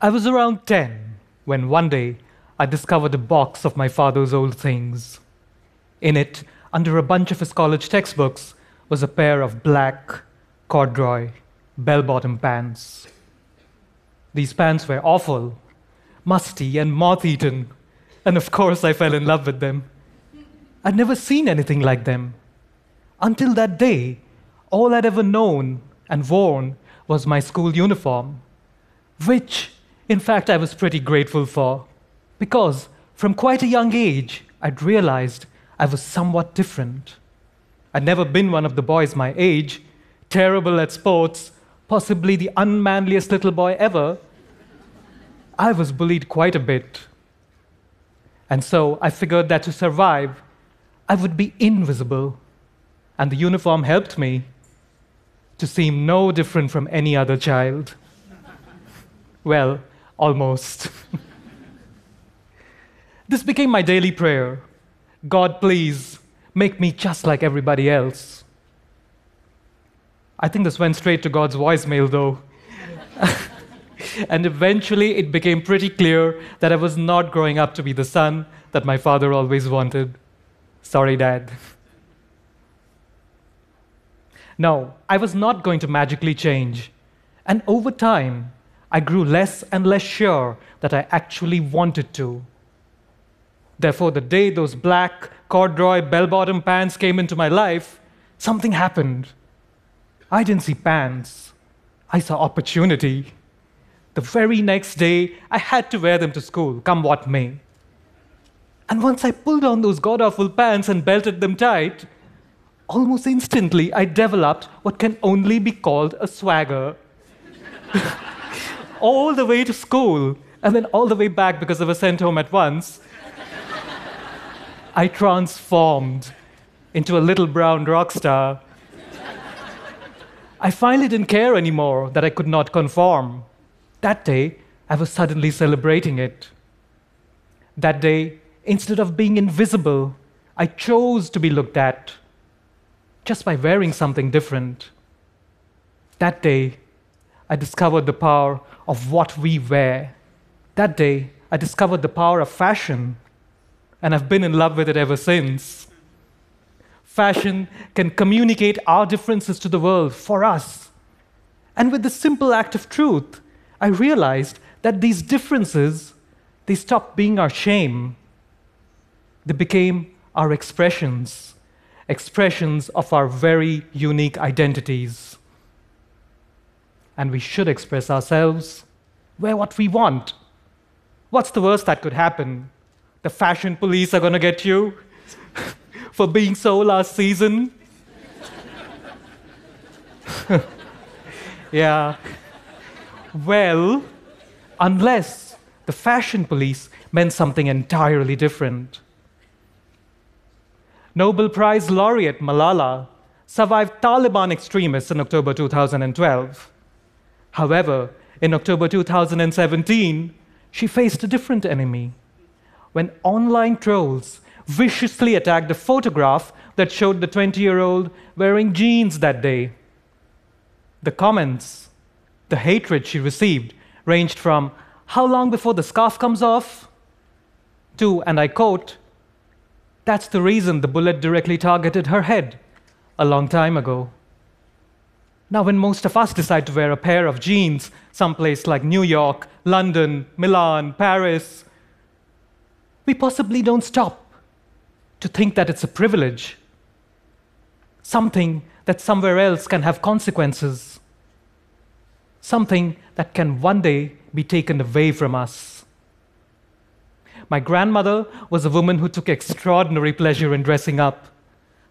I was around 10 when one day I discovered a box of my father's old things. In it, under a bunch of his college textbooks, was a pair of black, corduroy, bell bottom pants. These pants were awful, musty, and moth eaten, and of course I fell in love with them. I'd never seen anything like them. Until that day, all I'd ever known and worn was my school uniform, which, in fact, I was pretty grateful for, because from quite a young age, I'd realized I was somewhat different. I'd never been one of the boys my age, terrible at sports, possibly the unmanliest little boy ever. I was bullied quite a bit. And so I figured that to survive, I would be invisible. And the uniform helped me to seem no different from any other child. well, almost. this became my daily prayer God, please make me just like everybody else. I think this went straight to God's voicemail, though. and eventually it became pretty clear that I was not growing up to be the son that my father always wanted. Sorry, Dad. No, I was not going to magically change. And over time, I grew less and less sure that I actually wanted to. Therefore, the day those black corduroy bell bottom pants came into my life, something happened. I didn't see pants, I saw opportunity. The very next day, I had to wear them to school, come what may. And once I pulled on those god awful pants and belted them tight, almost instantly I developed what can only be called a swagger. all the way to school, and then all the way back because I was sent home at once. I transformed into a little brown rock star. I finally didn't care anymore that I could not conform. That day, I was suddenly celebrating it. That day, instead of being invisible, I chose to be looked at just by wearing something different. That day, I discovered the power of what we wear. That day, I discovered the power of fashion and I've been in love with it ever since. Fashion can communicate our differences to the world for us. And with the simple act of truth, I realized that these differences, they stopped being our shame. They became our expressions, expressions of our very unique identities. And we should express ourselves, wear what we want. What's the worst that could happen? The fashion police are going to get you for being so last season. yeah. Well, unless the fashion police meant something entirely different. Nobel Prize laureate Malala survived Taliban extremists in October 2012. However, in October 2017, she faced a different enemy when online trolls viciously attacked a photograph that showed the 20 year old wearing jeans that day. The comments, the hatred she received, ranged from, How long before the scarf comes off? to, and I quote, That's the reason the bullet directly targeted her head a long time ago. Now, when most of us decide to wear a pair of jeans someplace like New York, London, Milan, Paris, we possibly don't stop to think that it's a privilege, something that somewhere else can have consequences, something that can one day be taken away from us. My grandmother was a woman who took extraordinary pleasure in dressing up.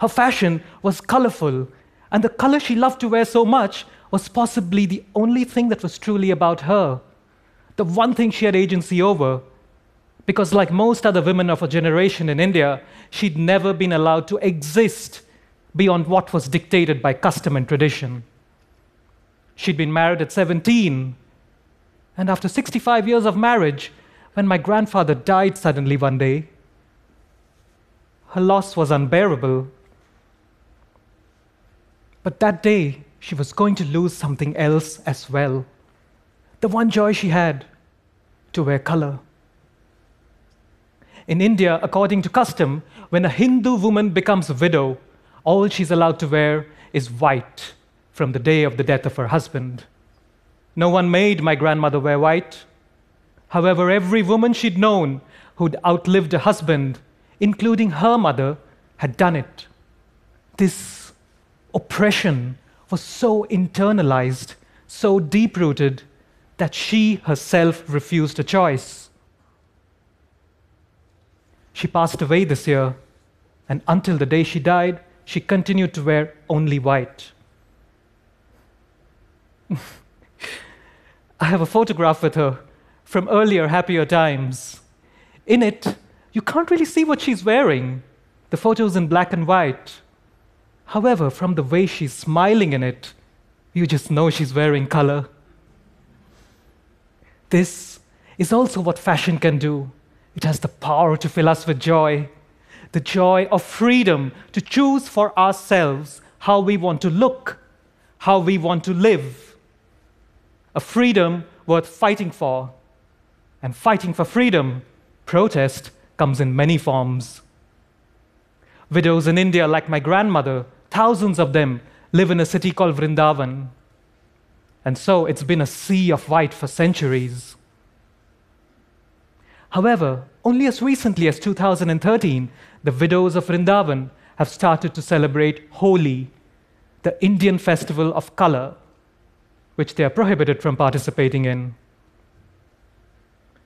Her fashion was colorful, and the color she loved to wear so much was possibly the only thing that was truly about her, the one thing she had agency over because, like most other women of her generation in India, she'd never been allowed to exist beyond what was dictated by custom and tradition. She'd been married at 17, and after 65 years of marriage, when my grandfather died suddenly one day, her loss was unbearable. But that day, she was going to lose something else as well. The one joy she had to wear color. In India, according to custom, when a Hindu woman becomes a widow, all she's allowed to wear is white from the day of the death of her husband. No one made my grandmother wear white. However, every woman she'd known who'd outlived a husband, including her mother, had done it. This oppression was so internalized, so deep rooted, that she herself refused a choice. She passed away this year, and until the day she died, she continued to wear only white. I have a photograph with her from earlier, happier times. In it, you can't really see what she's wearing. The photo's in black and white. However, from the way she's smiling in it, you just know she's wearing color. This is also what fashion can do. It has the power to fill us with joy the joy of freedom to choose for ourselves how we want to look, how we want to live. A freedom worth fighting for. And fighting for freedom, protest, comes in many forms. Widows in India, like my grandmother, thousands of them, live in a city called Vrindavan. And so it's been a sea of white for centuries. However, only as recently as 2013, the widows of Vrindavan have started to celebrate Holi, the Indian festival of color, which they are prohibited from participating in.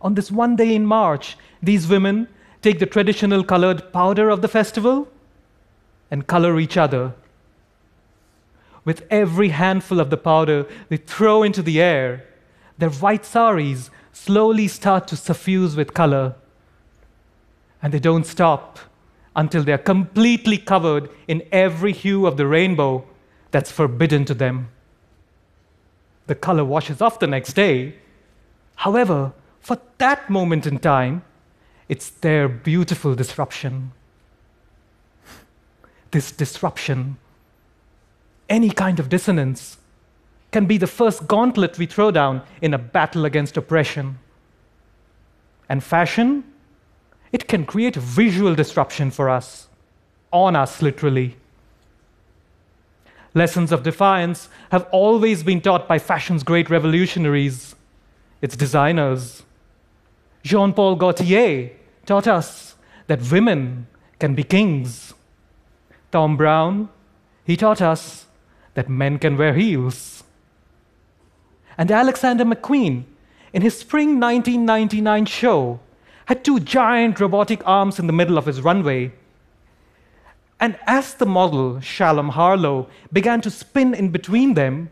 On this one day in March, these women take the traditional colored powder of the festival and color each other. With every handful of the powder they throw into the air, their white saris slowly start to suffuse with color. And they don't stop until they're completely covered in every hue of the rainbow that's forbidden to them. The color washes off the next day. However, for that moment in time, it's their beautiful disruption. This disruption, any kind of dissonance, can be the first gauntlet we throw down in a battle against oppression. And fashion, it can create visual disruption for us, on us literally. Lessons of defiance have always been taught by fashion's great revolutionaries, its designers. Jean Paul Gaultier taught us that women can be kings. Thom Browne, he taught us that men can wear heels. And Alexander McQueen, in his spring 1999 show, had two giant robotic arms in the middle of his runway. And as the model, Shalom Harlow, began to spin in between them,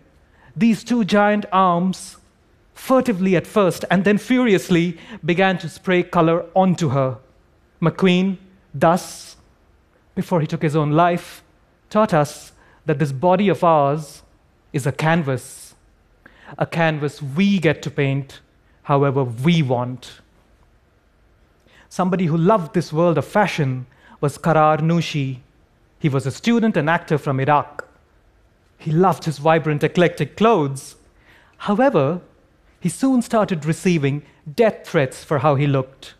these two giant arms, furtively at first and then furiously, began to spray color onto her. McQueen, thus, before he took his own life, taught us that this body of ours is a canvas, a canvas we get to paint however we want. Somebody who loved this world of fashion was Karar Nushi. He was a student and actor from Iraq. He loved his vibrant, eclectic clothes. However, he soon started receiving death threats for how he looked.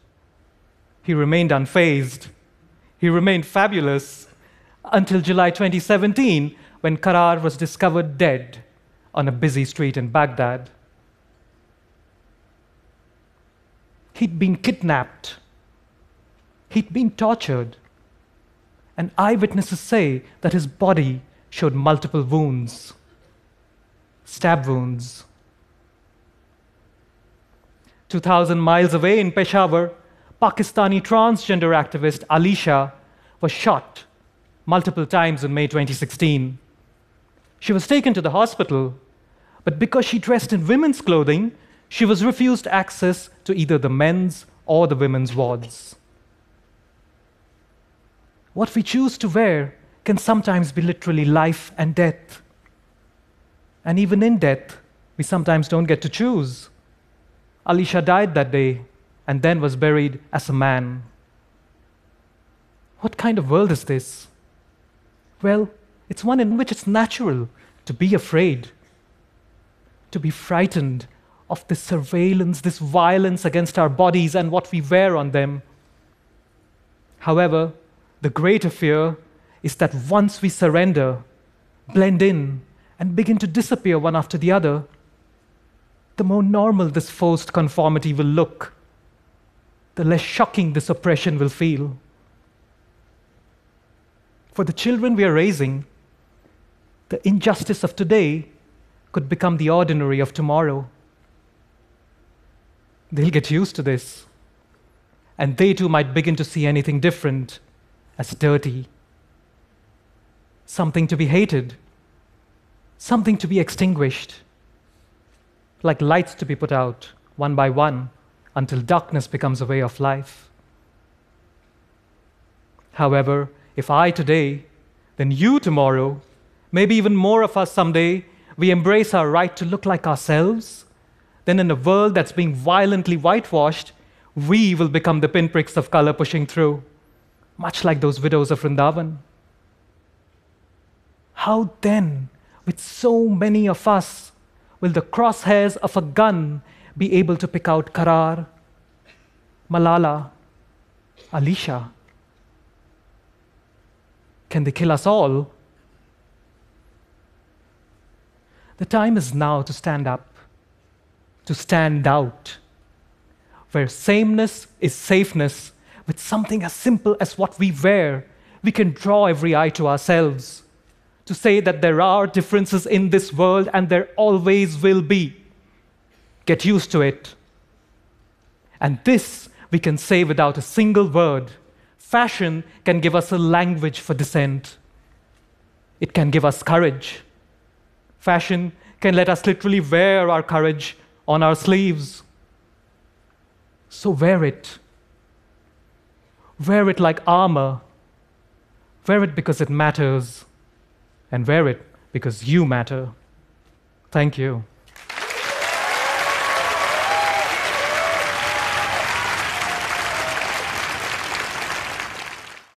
He remained unfazed. He remained fabulous until July 2017, when Karar was discovered dead on a busy street in Baghdad. He'd been kidnapped He'd been tortured. And eyewitnesses say that his body showed multiple wounds, stab wounds. 2,000 miles away in Peshawar, Pakistani transgender activist Alisha was shot multiple times in May 2016. She was taken to the hospital, but because she dressed in women's clothing, she was refused access to either the men's or the women's wards. What we choose to wear can sometimes be literally life and death. And even in death, we sometimes don't get to choose. Alisha died that day and then was buried as a man. What kind of world is this? Well, it's one in which it's natural to be afraid, to be frightened of this surveillance, this violence against our bodies and what we wear on them. However, the greater fear is that once we surrender, blend in, and begin to disappear one after the other, the more normal this forced conformity will look, the less shocking this oppression will feel. For the children we are raising, the injustice of today could become the ordinary of tomorrow. They'll get used to this, and they too might begin to see anything different as dirty, something to be hated, something to be extinguished, like lights to be put out one by one until darkness becomes a way of life. However, if I today, then you tomorrow, maybe even more of us someday, we embrace our right to look like ourselves, then in a world that's being violently whitewashed, we will become the pinpricks of color pushing through, much like those widows of Vrindavan. How then, with so many of us, will the crosshairs of a gun be able to pick out Karar, Malala, Alisha? Can they kill us all? The time is now to stand up, to stand out, where sameness is safeness, with something as simple as what we wear, we can draw every eye to ourselves, to say that there are differences in this world and there always will be. Get used to it. And this we can say without a single word. Fashion can give us a language for dissent. It can give us courage. Fashion can let us literally wear our courage on our sleeves. So wear it. Wear it like armor. Wear it because it matters. And wear it because you matter. Thank you.